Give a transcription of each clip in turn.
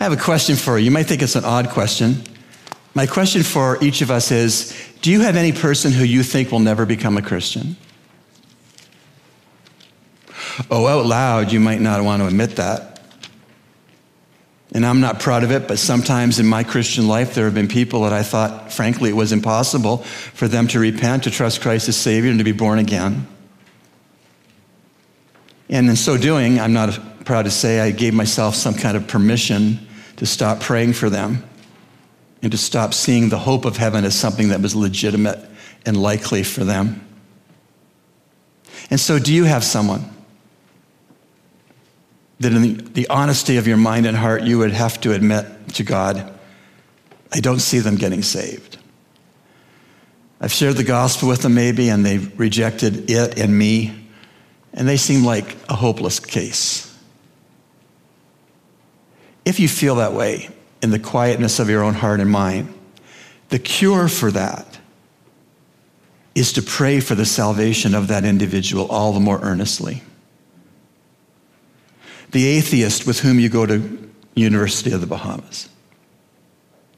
I have a question for you. You might think it's an odd question. My question for each of us is Do you have any person who you think will never become a Christian? Oh, out loud, you might not want to admit that. And I'm not proud of it, but sometimes in my Christian life, there have been people that I thought, frankly, it was impossible for them to repent, to trust Christ as Savior, and to be born again. And in so doing, I'm not proud to say I gave myself some kind of permission to stop praying for them and to stop seeing the hope of heaven as something that was legitimate and likely for them. And so, do you have someone that, in the, the honesty of your mind and heart, you would have to admit to God, I don't see them getting saved? I've shared the gospel with them, maybe, and they've rejected it and me, and they seem like a hopeless case. If you feel that way in the quietness of your own heart and mind, the cure for that is to pray for the salvation of that individual all the more earnestly. The atheist with whom you go to University of the Bahamas,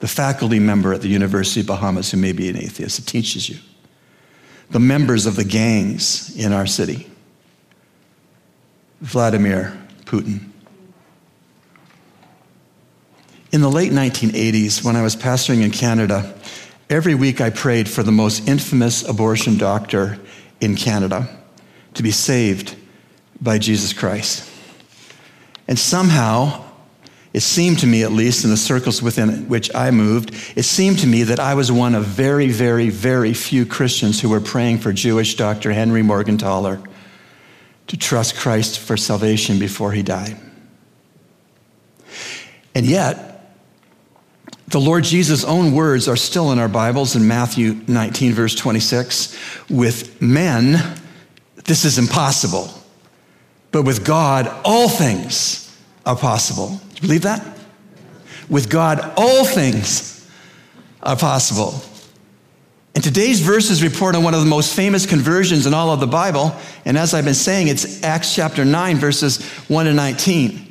the faculty member at the University of Bahamas who may be an atheist, it teaches you. The members of the gangs in our city, Vladimir Putin, in the late 1980s, when I was pastoring in Canada, every week I prayed for the most infamous abortion doctor in Canada to be saved by Jesus Christ. And somehow, it seemed to me, at least in the circles within which I moved, it seemed to me that I was one of very, very, very few Christians who were praying for Jewish Dr. Henry Morgentaler to trust Christ for salvation before he died. And yet, the Lord Jesus' own words are still in our Bibles in Matthew 19, verse 26. With men, this is impossible. But with God, all things are possible. Do you believe that? With God, all things are possible. And today's verses report on one of the most famous conversions in all of the Bible. And as I've been saying, it's Acts chapter 9, verses 1 to 19.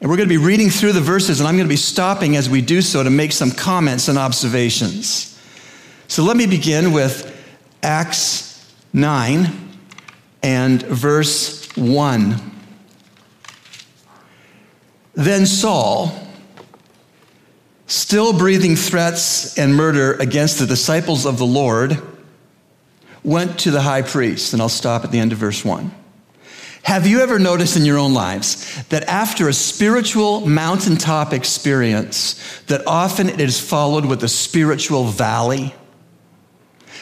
And we're going to be reading through the verses, and I'm going to be stopping as we do so to make some comments and observations. So let me begin with Acts 9 and verse 1. Then Saul, still breathing threats and murder against the disciples of the Lord, went to the high priest. And I'll stop at the end of verse 1. Have you ever noticed in your own lives that after a spiritual mountaintop experience, that often it is followed with a spiritual valley?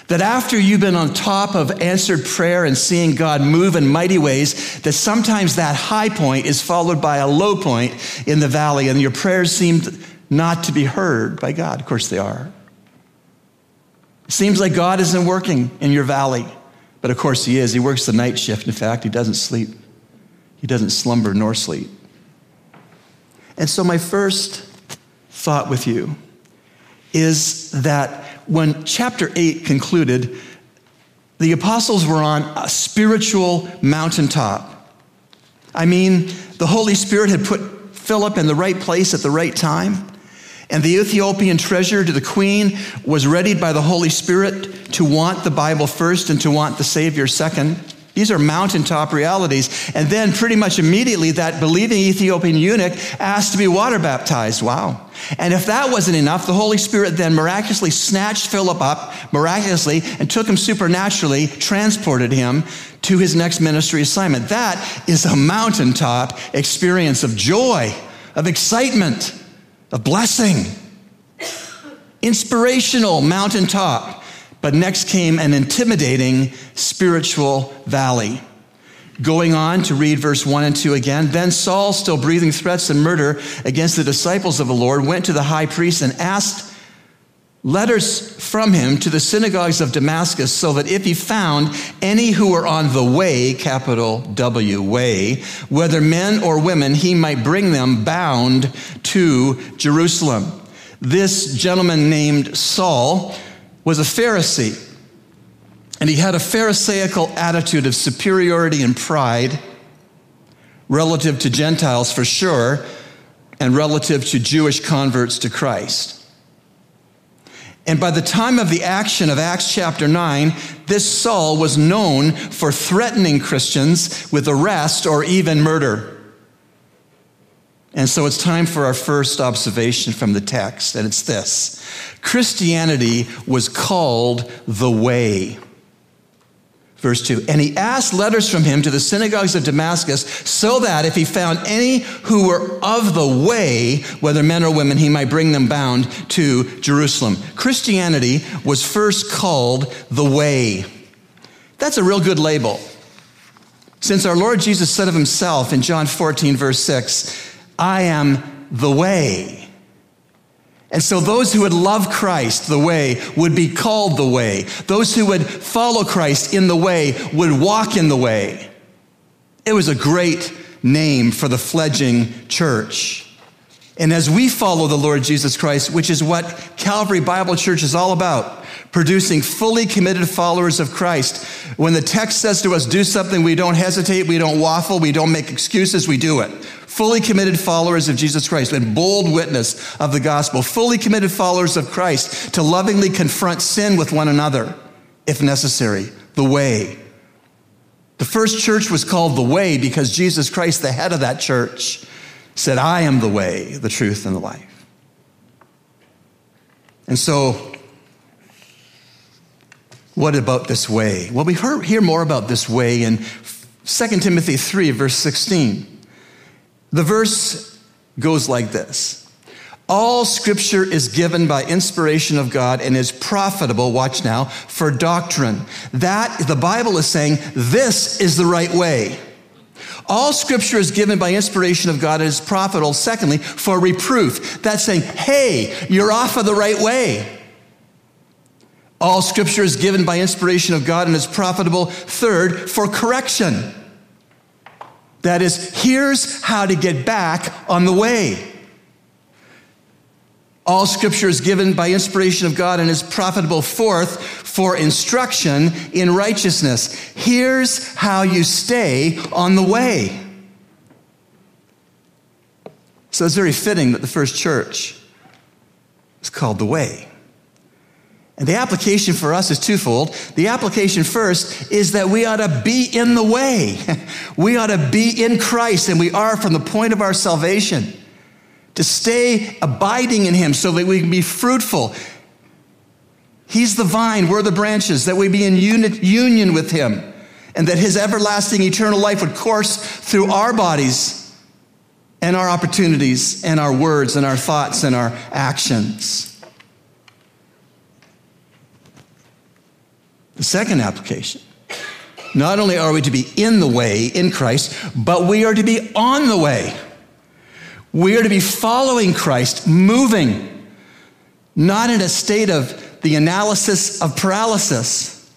That after you've been on top of answered prayer and seeing God move in mighty ways, that sometimes that high point is followed by a low point in the valley, and your prayers seem not to be heard by God. Of course, they are. It seems like God isn't working in your valley. But of course, he is. He works the night shift. In fact, he doesn't sleep, he doesn't slumber nor sleep. And so, my first thought with you is that when chapter 8 concluded, the apostles were on a spiritual mountaintop. I mean, the Holy Spirit had put Philip in the right place at the right time. And the Ethiopian treasure to the queen was readied by the Holy Spirit to want the Bible first and to want the Savior second. These are mountaintop realities. And then, pretty much immediately, that believing Ethiopian eunuch asked to be water baptized. Wow. And if that wasn't enough, the Holy Spirit then miraculously snatched Philip up, miraculously, and took him supernaturally, transported him to his next ministry assignment. That is a mountaintop experience of joy, of excitement of blessing, inspirational mountaintop. But next came an intimidating spiritual valley. Going on to read verse 1 and 2 again. Then Saul, still breathing threats and murder against the disciples of the Lord, went to the high priest and asked letters from him to the synagogues of Damascus, so that if he found any who were on the way, capital W, way, whether men or women, he might bring them bound to Jerusalem. This gentleman named Saul was a Pharisee, and he had a Pharisaical attitude of superiority and pride relative to Gentiles for sure and relative to Jewish converts to Christ. And by the time of the action of Acts chapter 9, this Saul was known for threatening Christians with arrest or even murder. And so it's time for our first observation from the text, and it's this Christianity was called the way. Verse 2 And he asked letters from him to the synagogues of Damascus, so that if he found any who were of the way, whether men or women, he might bring them bound to Jerusalem. Christianity was first called the way. That's a real good label. Since our Lord Jesus said of himself in John 14, verse 6, I am the way. And so those who would love Christ the way would be called the way. Those who would follow Christ in the way would walk in the way. It was a great name for the fledging church. And as we follow the Lord Jesus Christ, which is what Calvary Bible Church is all about, producing fully committed followers of Christ. When the text says to us, do something, we don't hesitate, we don't waffle, we don't make excuses, we do it fully committed followers of Jesus Christ and bold witness of the gospel, fully committed followers of Christ to lovingly confront sin with one another, if necessary, the way. The first church was called the way because Jesus Christ, the head of that church, said, I am the way, the truth, and the life. And so, what about this way? Well, we hear more about this way in 2 Timothy 3, verse 16. The verse goes like this All scripture is given by inspiration of God and is profitable, watch now, for doctrine. That, the Bible is saying, this is the right way. All scripture is given by inspiration of God and is profitable, secondly, for reproof. That's saying, hey, you're off of the right way. All scripture is given by inspiration of God and is profitable, third, for correction. That is, here's how to get back on the way. All scripture is given by inspiration of God and is profitable fourth for instruction in righteousness. Here's how you stay on the way. So it's very fitting that the first church is called the way. And the application for us is twofold. The application first is that we ought to be in the way. we ought to be in Christ, and we are from the point of our salvation. To stay abiding in Him so that we can be fruitful. He's the vine, we're the branches, that we be in unit, union with Him, and that His everlasting eternal life would course through our bodies and our opportunities and our words and our thoughts and our actions. The second application not only are we to be in the way in Christ, but we are to be on the way. We are to be following Christ, moving, not in a state of the analysis of paralysis,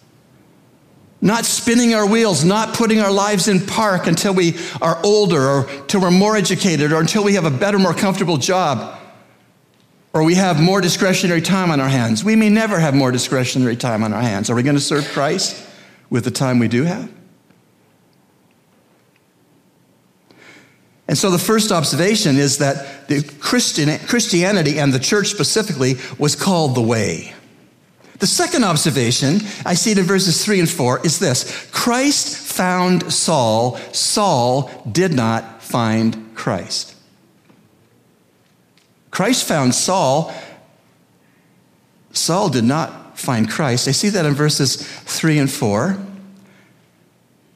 not spinning our wheels, not putting our lives in park until we are older or until we're more educated or until we have a better, more comfortable job or we have more discretionary time on our hands. We may never have more discretionary time on our hands. Are we going to serve Christ with the time we do have? And so the first observation is that the Christian, Christianity and the church specifically was called the way. The second observation, I see it in verses three and four, is this Christ found Saul, Saul did not find Christ. Christ found Saul. Saul did not find Christ. I see that in verses 3 and 4.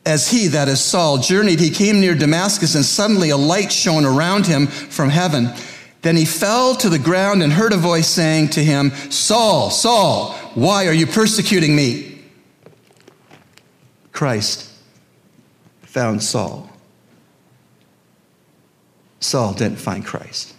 As he, that is Saul, journeyed, he came near Damascus, and suddenly a light shone around him from heaven. Then he fell to the ground and heard a voice saying to him, Saul, Saul, why are you persecuting me? Christ found Saul. Saul didn't find Christ.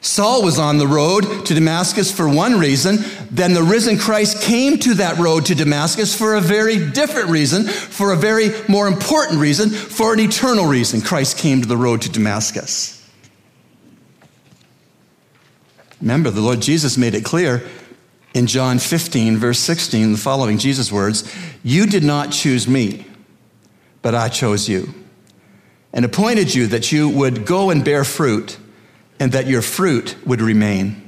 Saul was on the road to Damascus for one reason. Then the risen Christ came to that road to Damascus for a very different reason, for a very more important reason, for an eternal reason. Christ came to the road to Damascus. Remember, the Lord Jesus made it clear in John 15, verse 16, the following Jesus' words You did not choose me, but I chose you and appointed you that you would go and bear fruit and that your fruit would remain.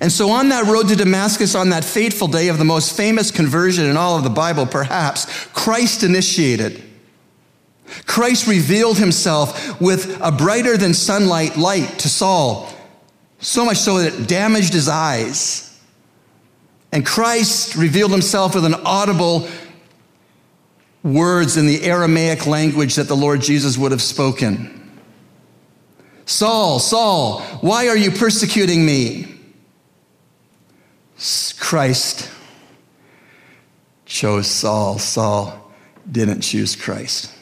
And so, on that road to Damascus, on that fateful day of the most famous conversion in all of the Bible, perhaps, Christ initiated. Christ revealed himself with a brighter than sunlight light to Saul, so much so that it damaged his eyes. And Christ revealed himself with an audible words in the Aramaic language that the Lord Jesus would have spoken. Saul, Saul, why are you persecuting me? Christ chose Saul. Saul didn't choose Christ.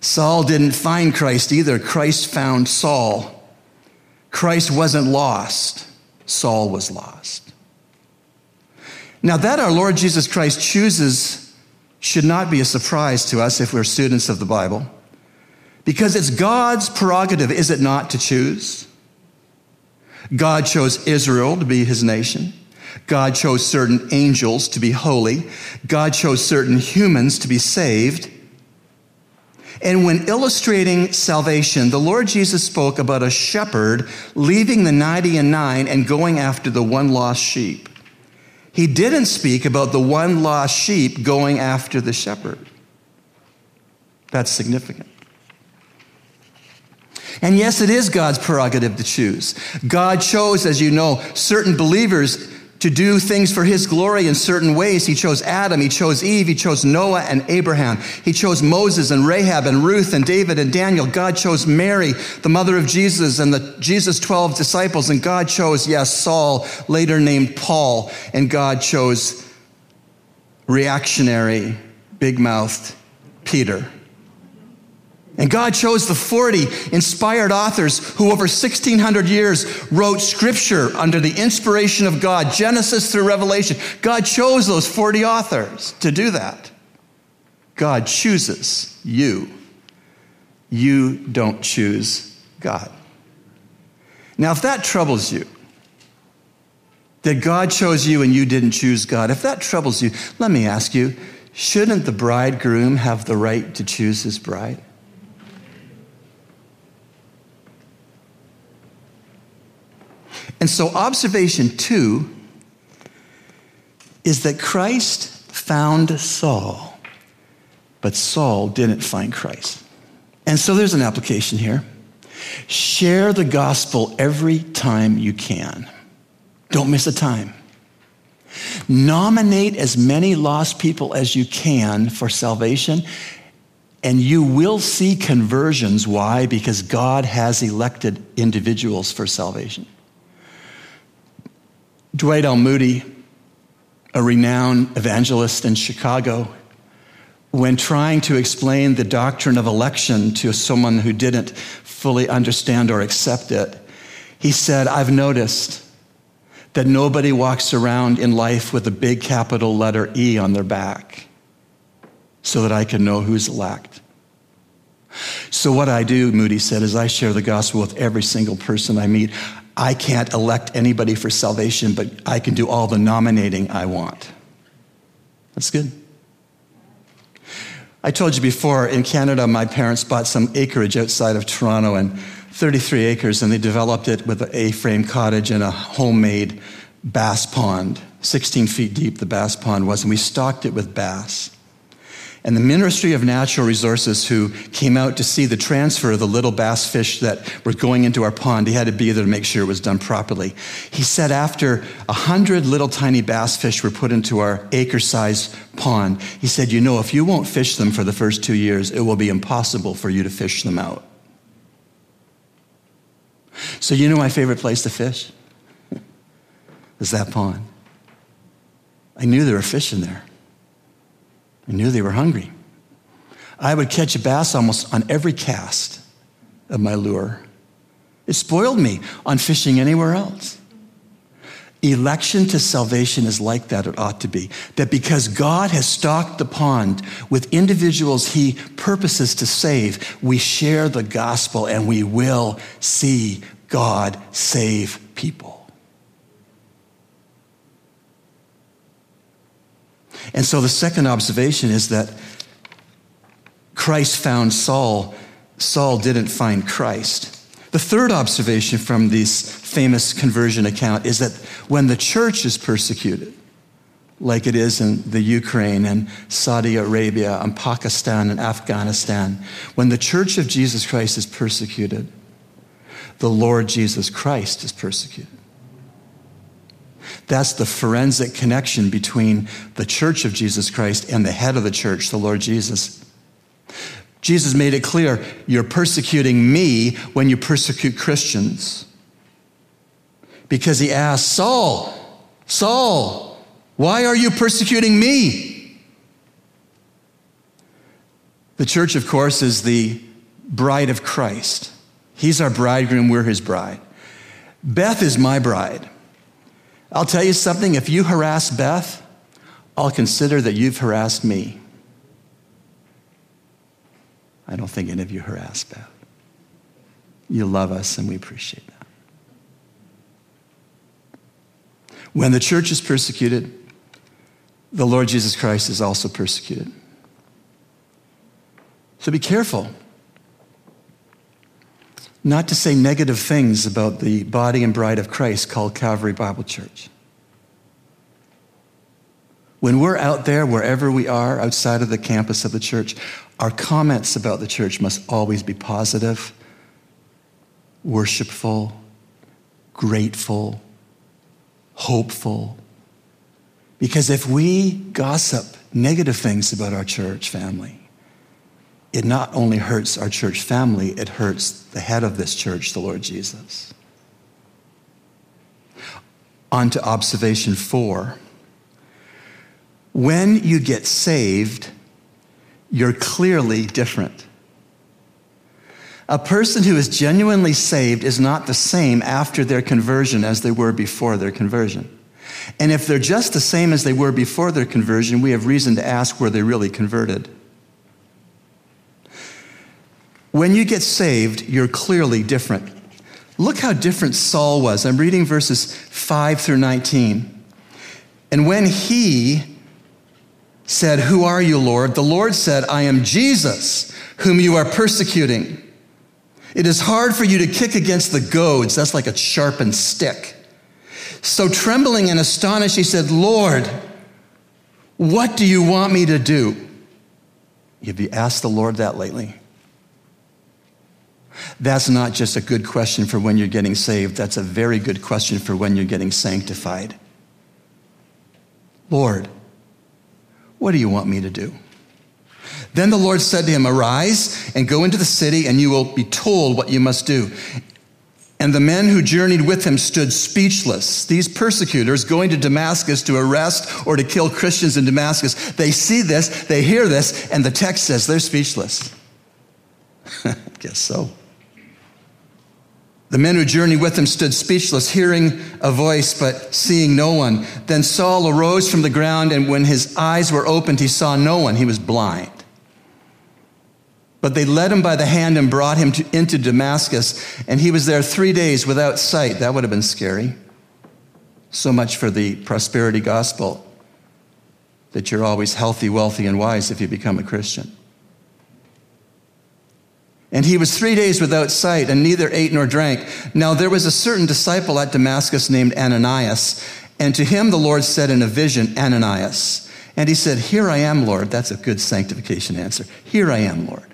Saul didn't find Christ either. Christ found Saul. Christ wasn't lost, Saul was lost. Now, that our Lord Jesus Christ chooses should not be a surprise to us if we're students of the Bible, because it's God's prerogative, is it not, to choose? God chose Israel to be his nation. God chose certain angels to be holy. God chose certain humans to be saved. And when illustrating salvation, the Lord Jesus spoke about a shepherd leaving the 90 and 9 and going after the one lost sheep. He didn't speak about the one lost sheep going after the shepherd. That's significant. And yes, it is God's prerogative to choose. God chose, as you know, certain believers to do things for his glory in certain ways. He chose Adam, he chose Eve, he chose Noah and Abraham. He chose Moses and Rahab and Ruth and David and Daniel. God chose Mary, the mother of Jesus, and the Jesus 12 disciples. And God chose, yes, Saul, later named Paul. And God chose reactionary, big mouthed Peter. And God chose the 40 inspired authors who, over 1,600 years, wrote scripture under the inspiration of God, Genesis through Revelation. God chose those 40 authors to do that. God chooses you. You don't choose God. Now, if that troubles you, that God chose you and you didn't choose God, if that troubles you, let me ask you shouldn't the bridegroom have the right to choose his bride? And so, observation two is that Christ found Saul, but Saul didn't find Christ. And so, there's an application here. Share the gospel every time you can. Don't miss a time. Nominate as many lost people as you can for salvation, and you will see conversions. Why? Because God has elected individuals for salvation. Dwight L. Moody, a renowned evangelist in Chicago, when trying to explain the doctrine of election to someone who didn't fully understand or accept it, he said, I've noticed that nobody walks around in life with a big capital letter E on their back so that I can know who's elect. So, what I do, Moody said, is I share the gospel with every single person I meet. I can't elect anybody for salvation, but I can do all the nominating I want. That's good. I told you before, in Canada, my parents bought some acreage outside of Toronto and 33 acres, and they developed it with an A frame cottage and a homemade bass pond. 16 feet deep, the bass pond was, and we stocked it with bass and the Ministry of Natural Resources, who came out to see the transfer of the little bass fish that were going into our pond, he had to be there to make sure it was done properly. He said after a hundred little tiny bass fish were put into our acre sized pond, he said, You know, if you won't fish them for the first two years, it will be impossible for you to fish them out. So, you know my favorite place to fish? is that pond. I knew there were fish in there. I knew they were hungry. I would catch a bass almost on every cast of my lure. It spoiled me on fishing anywhere else. Election to salvation is like that, it ought to be. That because God has stocked the pond with individuals he purposes to save, we share the gospel and we will see God save people. And so the second observation is that Christ found Saul, Saul didn't find Christ. The third observation from this famous conversion account is that when the church is persecuted, like it is in the Ukraine and Saudi Arabia and Pakistan and Afghanistan, when the church of Jesus Christ is persecuted, the Lord Jesus Christ is persecuted. That's the forensic connection between the church of Jesus Christ and the head of the church, the Lord Jesus. Jesus made it clear you're persecuting me when you persecute Christians. Because he asked, Saul, Saul, why are you persecuting me? The church, of course, is the bride of Christ. He's our bridegroom, we're his bride. Beth is my bride. I'll tell you something if you harass Beth, I'll consider that you've harassed me. I don't think any of you harass Beth. You love us, and we appreciate that. When the church is persecuted, the Lord Jesus Christ is also persecuted. So be careful not to say negative things about the body and bride of Christ called Calvary Bible Church. When we're out there, wherever we are, outside of the campus of the church, our comments about the church must always be positive, worshipful, grateful, hopeful. Because if we gossip negative things about our church family, it not only hurts our church family, it hurts the head of this church, the Lord Jesus. On to observation four. When you get saved, you're clearly different. A person who is genuinely saved is not the same after their conversion as they were before their conversion. And if they're just the same as they were before their conversion, we have reason to ask were they really converted? When you get saved, you're clearly different. Look how different Saul was. I'm reading verses 5 through 19. And when he said, Who are you, Lord? The Lord said, I am Jesus, whom you are persecuting. It is hard for you to kick against the goads. That's like a sharpened stick. So, trembling and astonished, he said, Lord, what do you want me to do? Have you asked the Lord that lately? That's not just a good question for when you're getting saved, that's a very good question for when you're getting sanctified. Lord, what do you want me to do? Then the Lord said to him, Arise and go into the city, and you will be told what you must do. And the men who journeyed with him stood speechless. These persecutors going to Damascus to arrest or to kill Christians in Damascus, they see this, they hear this, and the text says they're speechless. I Guess so. The men who journeyed with him stood speechless, hearing a voice, but seeing no one. Then Saul arose from the ground, and when his eyes were opened, he saw no one. He was blind. But they led him by the hand and brought him to, into Damascus, and he was there three days without sight. That would have been scary. So much for the prosperity gospel that you're always healthy, wealthy, and wise if you become a Christian. And he was three days without sight and neither ate nor drank. Now there was a certain disciple at Damascus named Ananias, and to him the Lord said in a vision, Ananias. And he said, Here I am, Lord. That's a good sanctification answer. Here I am, Lord.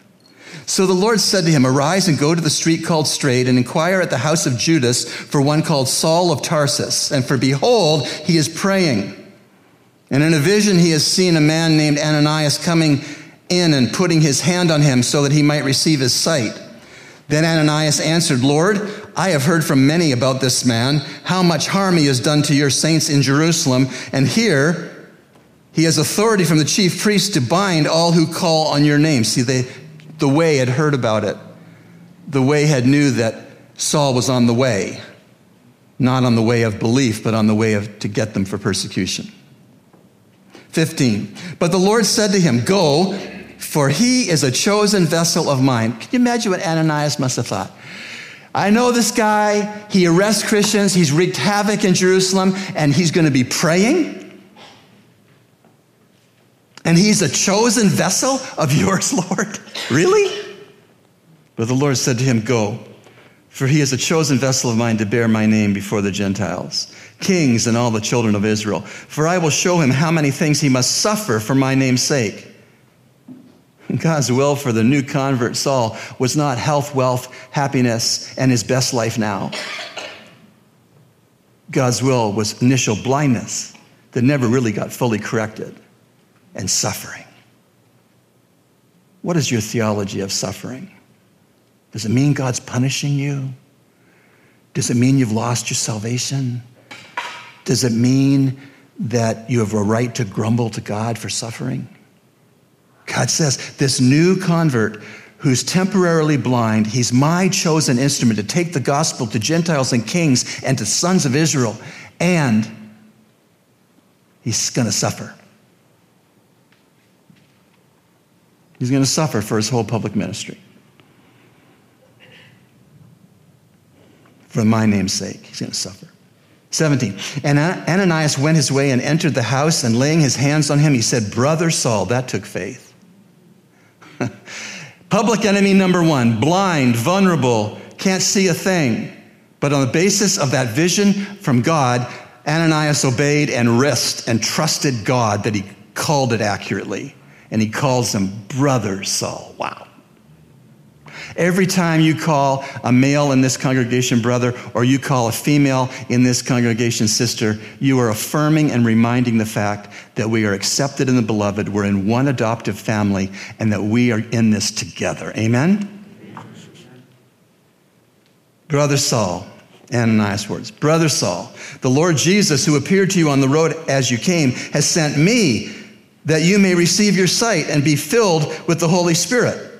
So the Lord said to him, Arise and go to the street called Straight and inquire at the house of Judas for one called Saul of Tarsus. And for behold, he is praying. And in a vision, he has seen a man named Ananias coming in and putting his hand on him so that he might receive his sight. Then Ananias answered, Lord, I have heard from many about this man, how much harm he has done to your saints in Jerusalem, and here he has authority from the chief priest to bind all who call on your name. See, they, the way had heard about it. The way had knew that Saul was on the way, not on the way of belief, but on the way of, to get them for persecution. 15. But the Lord said to him, Go, for he is a chosen vessel of mine. Can you imagine what Ananias must have thought? I know this guy, he arrests Christians, he's wreaked havoc in Jerusalem, and he's going to be praying. And he's a chosen vessel of yours, Lord. Really? But the Lord said to him, Go, For he is a chosen vessel of mine to bear my name before the Gentiles, kings and all the children of Israel. For I will show him how many things he must suffer for my name's sake. God's will for the new convert Saul was not health, wealth, happiness, and his best life now. God's will was initial blindness that never really got fully corrected and suffering. What is your theology of suffering? Does it mean God's punishing you? Does it mean you've lost your salvation? Does it mean that you have a right to grumble to God for suffering? God says, this new convert who's temporarily blind, he's my chosen instrument to take the gospel to Gentiles and kings and to sons of Israel, and he's going to suffer. He's going to suffer for his whole public ministry. For my name's sake, he's going to suffer. 17. And Ananias went his way and entered the house, and laying his hands on him, he said, Brother Saul, that took faith. Public enemy number one, blind, vulnerable, can't see a thing. But on the basis of that vision from God, Ananias obeyed and risked and trusted God that he called it accurately. And he calls him Brother Saul. Wow. Every time you call a male in this congregation brother, or you call a female in this congregation sister, you are affirming and reminding the fact that we are accepted in the beloved, we're in one adoptive family, and that we are in this together. Amen? Brother Saul, Ananias' words. Brother Saul, the Lord Jesus, who appeared to you on the road as you came, has sent me that you may receive your sight and be filled with the Holy Spirit.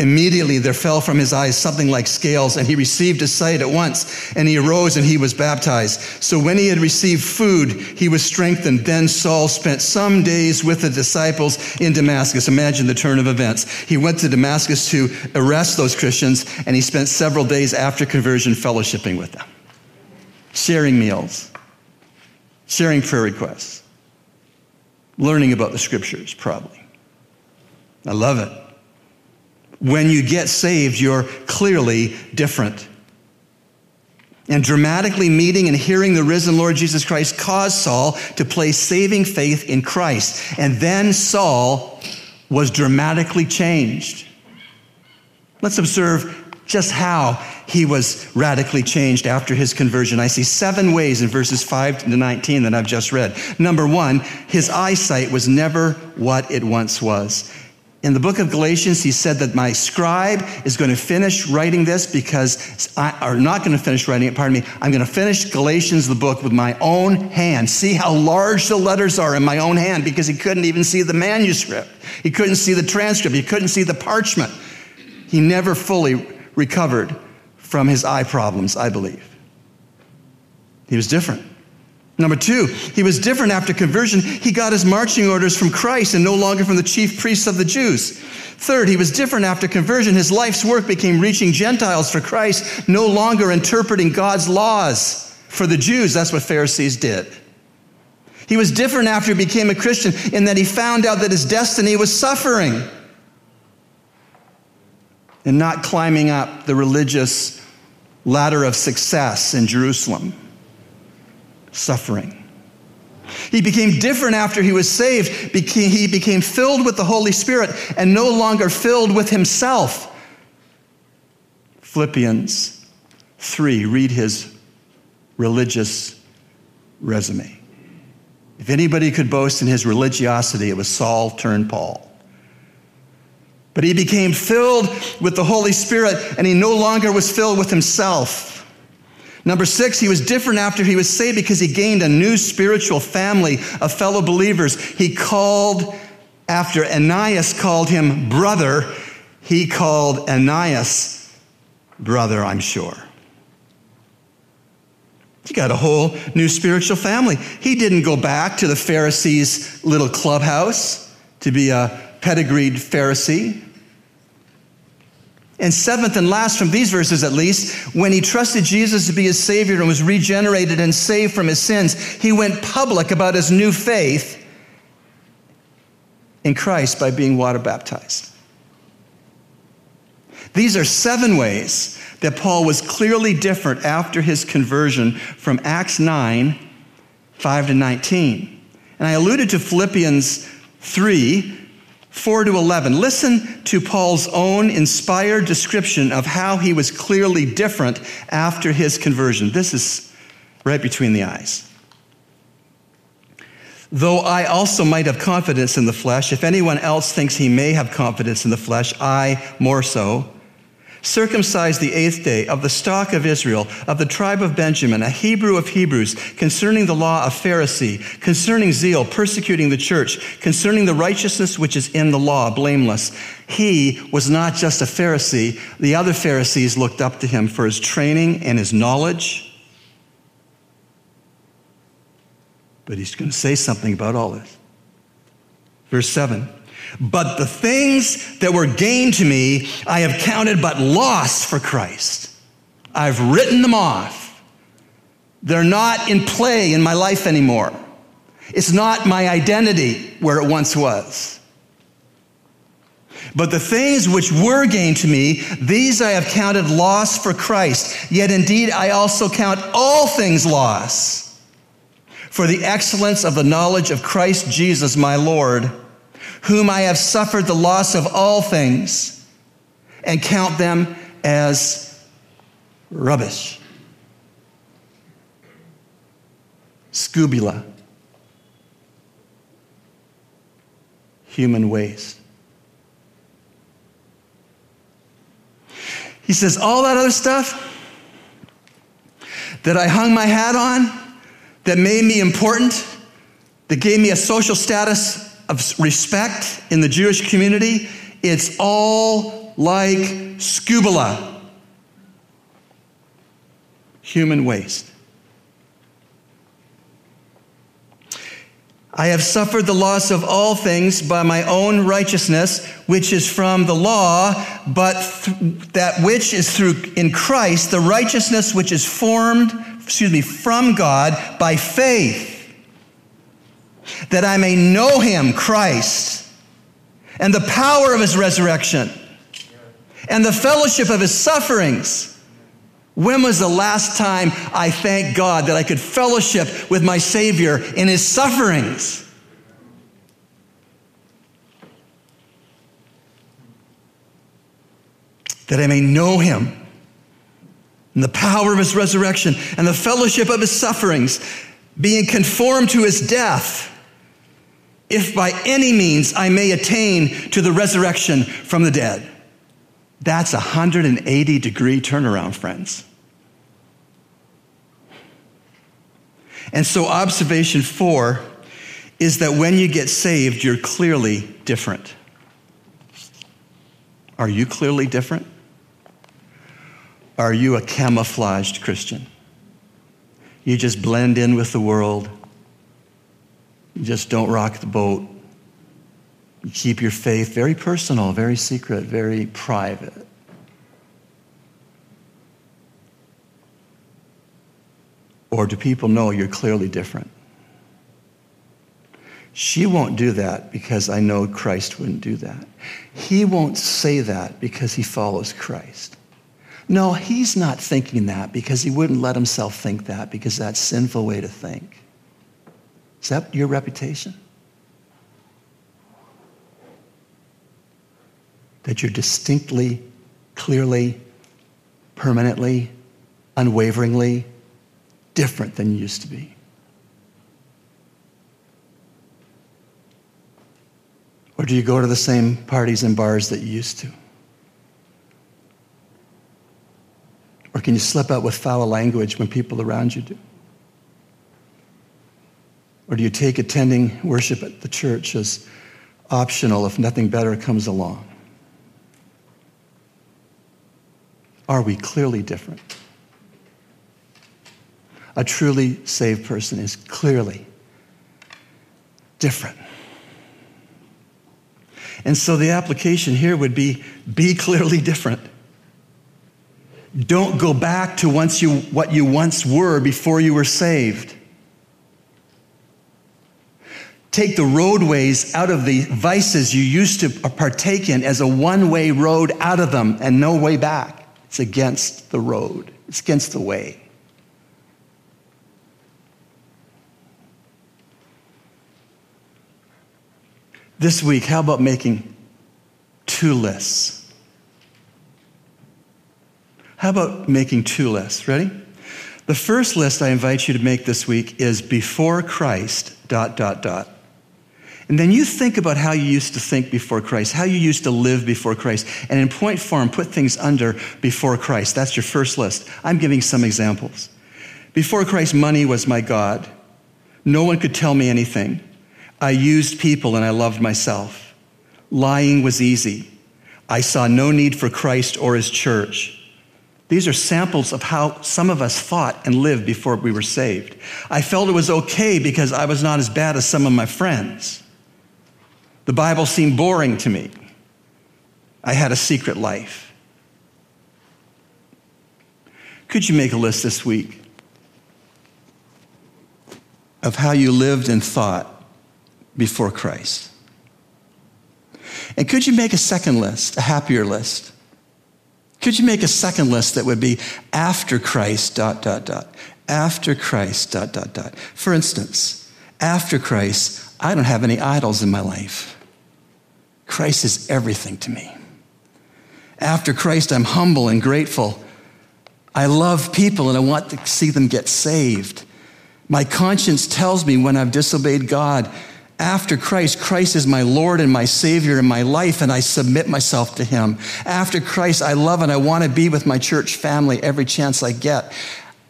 Immediately there fell from his eyes something like scales, and he received his sight at once, and he arose and he was baptized. So when he had received food, he was strengthened. Then Saul spent some days with the disciples in Damascus. Imagine the turn of events. He went to Damascus to arrest those Christians, and he spent several days after conversion fellowshipping with them, sharing meals, sharing prayer requests, learning about the scriptures, probably. I love it. When you get saved, you're clearly different. And dramatically meeting and hearing the risen Lord Jesus Christ caused Saul to place saving faith in Christ. And then Saul was dramatically changed. Let's observe just how he was radically changed after his conversion. I see seven ways in verses 5 to 19 that I've just read. Number one, his eyesight was never what it once was. In the book of Galatians, he said that my scribe is going to finish writing this because I, are not going to finish writing it, pardon me. I'm going to finish Galatians, the book, with my own hand. See how large the letters are in my own hand because he couldn't even see the manuscript. He couldn't see the transcript. He couldn't see the parchment. He never fully recovered from his eye problems, I believe. He was different. Number two, he was different after conversion. He got his marching orders from Christ and no longer from the chief priests of the Jews. Third, he was different after conversion. His life's work became reaching Gentiles for Christ, no longer interpreting God's laws for the Jews. That's what Pharisees did. He was different after he became a Christian in that he found out that his destiny was suffering and not climbing up the religious ladder of success in Jerusalem suffering. He became different after he was saved. He became filled with the Holy Spirit and no longer filled with himself. Philippians 3, read his religious resume. If anybody could boast in his religiosity, it was Saul turned Paul. But he became filled with the Holy Spirit and he no longer was filled with himself. Number six, he was different after he was saved because he gained a new spiritual family of fellow believers. He called, after Ananias called him brother, he called Ananias brother, I'm sure. He got a whole new spiritual family. He didn't go back to the Pharisees' little clubhouse to be a pedigreed Pharisee. And seventh and last from these verses at least, when he trusted Jesus to be his Savior and was regenerated and saved from his sins, he went public about his new faith in Christ by being water baptized. These are seven ways that Paul was clearly different after his conversion from Acts 9 5 to 19. And I alluded to Philippians 3 4 to 11. Listen to Paul's own inspired description of how he was clearly different after his conversion. This is right between the eyes. Though I also might have confidence in the flesh, if anyone else thinks he may have confidence in the flesh, I more so circumcised the eighth day, of the stock of Israel, of the tribe of Benjamin, a Hebrew of Hebrews, concerning the law of Pharisee, concerning zeal, persecuting the church, concerning the righteousness which is in the law, blameless. He was not just a Pharisee, the other Pharisees looked up to him for his training and his knowledge. But he's going to say something about all this. Verse 7. But the things that were gained to me, I have counted but loss for Christ. I've written them off. They're not in play in my life anymore. It's not my identity where it once was. But the things which were gained to me, these I have counted loss for Christ. Yet indeed I also count all things loss for the excellence of the knowledge of Christ Jesus my Lord whom I have suffered the loss of all things, and count them as rubbish. Scubula. Human waste. He says, all that other stuff that I hung my hat on, that made me important, that gave me a social status of respect in the Jewish community, it's all like scubula human waste. I have suffered the loss of all things by my own righteousness, which is from the law, but th- that which is through in Christ, the righteousness which is formed, excuse me, from God by faith that I may know him, Christ, and the power of his resurrection, and the fellowship of his sufferings. When was the last time I thanked God that I could fellowship with my Savior in his sufferings? That I may know him and the power of his resurrection and the fellowship of his sufferings, being conformed to his death if by any means I may attain to the resurrection from the dead. That's a 180 degree turnaround, friends. And so, observation four is that when you get saved, you're clearly different. Are you clearly different? Are you a camouflaged Christian? You just blend in with the world just don't rock the boat. You keep your faith very personal, very secret, very private. Or do people know you're clearly different? She won't do that because I know Christ wouldn't do that. He won't say that because he follows Christ. No, he's not thinking that because he wouldn't let himself think that because that's sinful way to think. Is that your reputation? That you're distinctly, clearly, permanently, unwaveringly different than you used to be. Or do you go to the same parties and bars that you used to? Or can you slip out with foul language when people around you do? Or do you take attending worship at the church as optional if nothing better comes along? Are we clearly different? A truly saved person is clearly different. And so the application here would be be clearly different. Don't go back to once you, what you once were before you were saved. Take the roadways out of the vices you used to partake in as a one way road out of them and no way back. It's against the road, it's against the way. This week, how about making two lists? How about making two lists? Ready? The first list I invite you to make this week is before Christ, dot, dot, dot. And then you think about how you used to think before Christ, how you used to live before Christ, and in point form, put things under before Christ. That's your first list. I'm giving some examples. Before Christ, money was my God. No one could tell me anything. I used people and I loved myself. Lying was easy. I saw no need for Christ or his church. These are samples of how some of us thought and lived before we were saved. I felt it was okay because I was not as bad as some of my friends. The Bible seemed boring to me. I had a secret life. Could you make a list this week of how you lived and thought before Christ? And could you make a second list, a happier list? Could you make a second list that would be after Christ, dot, dot, dot, after Christ, dot, dot, dot? For instance, after Christ, I don't have any idols in my life. Christ is everything to me. After Christ, I'm humble and grateful. I love people and I want to see them get saved. My conscience tells me when I've disobeyed God. After Christ, Christ is my Lord and my Savior in my life, and I submit myself to Him. After Christ, I love and I want to be with my church family every chance I get.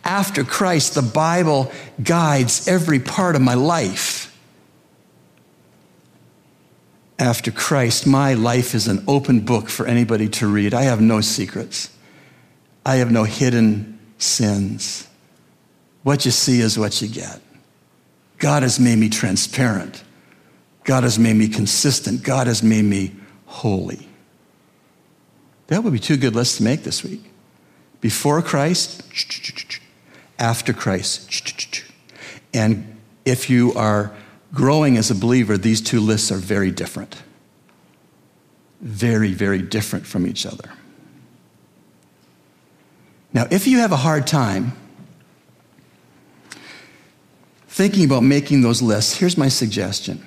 After Christ, the Bible guides every part of my life after Christ, my life is an open book for anybody to read. I have no secrets, I have no hidden sins. What you see is what you get. God has made me transparent. God has made me consistent. God has made me holy. That would be two good lists to make this week. Before Christ, after Christ. And if you are growing as a believer, these two lists are very different. Very, very different from each other. Now, if you have a hard time thinking about making those lists, here's my suggestion.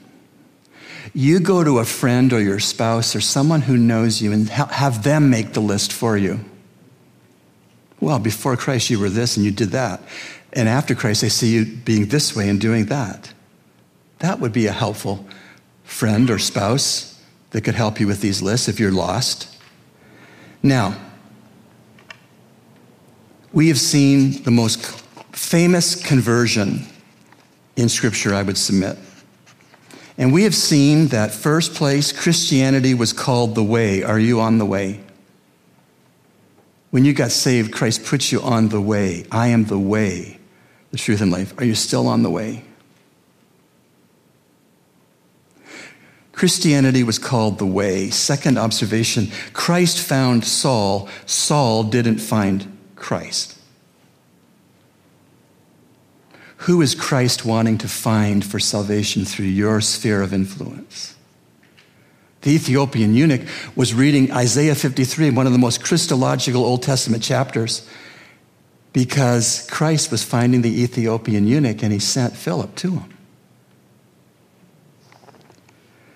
You go to a friend or your spouse or someone who knows you and have them make the list for you. Well, before Christ, you were this and you did that. And after Christ, I see you being this way and doing that. That would be a helpful friend or spouse that could help you with these lists if you're lost. Now, we have seen the most famous conversion in Scripture, I would submit. And we have seen that first place, Christianity was called the way. Are you on the way? When you got saved, Christ put you on the way. I am the way, the truth, and life. Are you still on the way? Christianity was called the way. Second observation Christ found Saul, Saul didn't find Christ. Who is Christ wanting to find for salvation through your sphere of influence? The Ethiopian eunuch was reading Isaiah 53, one of the most Christological Old Testament chapters, because Christ was finding the Ethiopian eunuch and he sent Philip to him.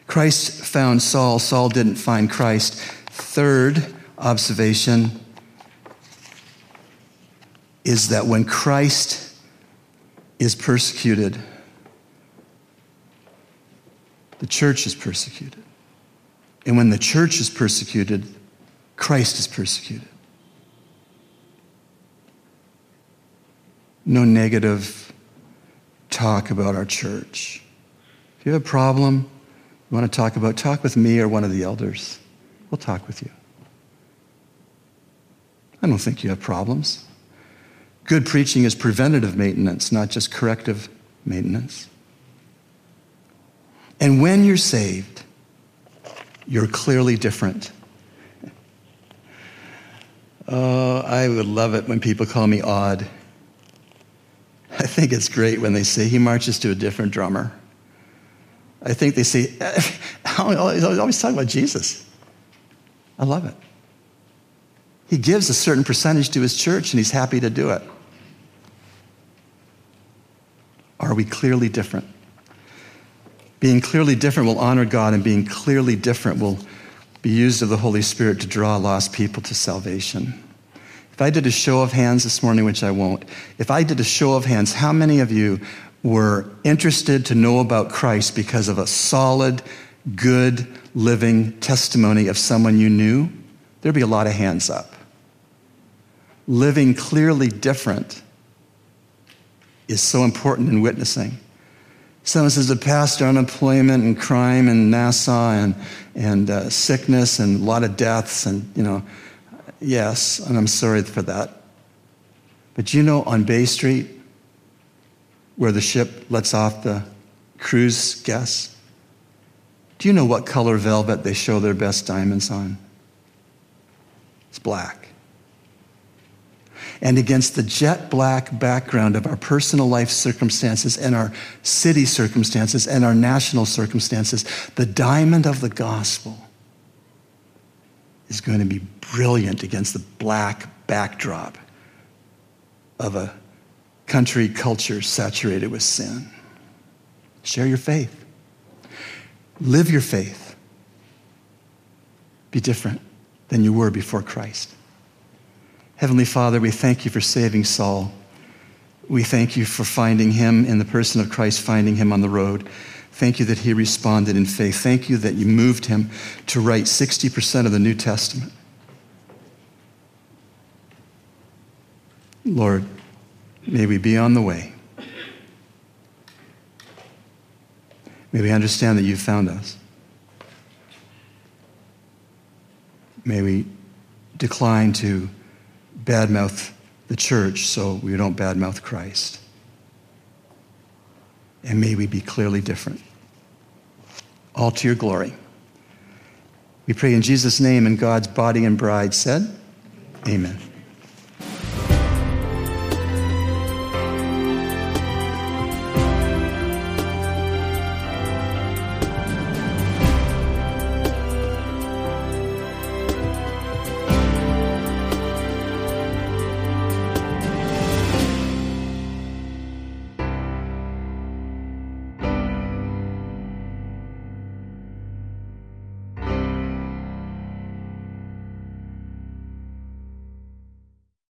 Christ found Saul, Saul didn't find Christ. Third observation is that when Christ is persecuted, the church is persecuted. And when the church is persecuted, Christ is persecuted. No negative talk about our church. If you have a problem, you want to talk about, talk with me or one of the elders. We'll talk with you. I don't think you have problems. Good preaching is preventative maintenance, not just corrective maintenance. And when you're saved, you're clearly different. Oh, I would love it when people call me odd. I think it's great when they say he marches to a different drummer. I think they say, always, always talk about Jesus. I love it. He gives a certain percentage to his church and he's happy to do it. Are we clearly different? Being clearly different will honor God, and being clearly different will be used of the Holy Spirit to draw lost people to salvation. If I did a show of hands this morning, which I won't, if I did a show of hands, how many of you were interested to know about Christ because of a solid, good, living testimony of someone you knew? There'd be a lot of hands up. Living clearly different is so important in witnessing. Someone says the pastor, unemployment and crime in Nassau and, and uh, sickness and a lot of deaths and, you know, yes, and I'm sorry for that. But you know, on Bay Street, where the ship lets off the cruise guests, do you know what color velvet they show their best diamonds on? It's black and against the jet black background of our personal life circumstances and our city circumstances and our national circumstances, the diamond of the gospel is going to be brilliant against the black backdrop of a country culture saturated with sin. Share your faith, live your faith, be different than you were before Christ. Heavenly Father, we thank you for saving Saul. We thank you for finding him in the person of Christ, finding him on the road. Thank you that he responded in faith. Thank you that you moved him to write 60% of the New Testament. Lord, may we be on the way. May we understand that you found us. May we decline to badmouth the church so we don't badmouth Christ. And may we be clearly different. All to your glory. We pray in Jesus' name and God's body and bride said, Amen.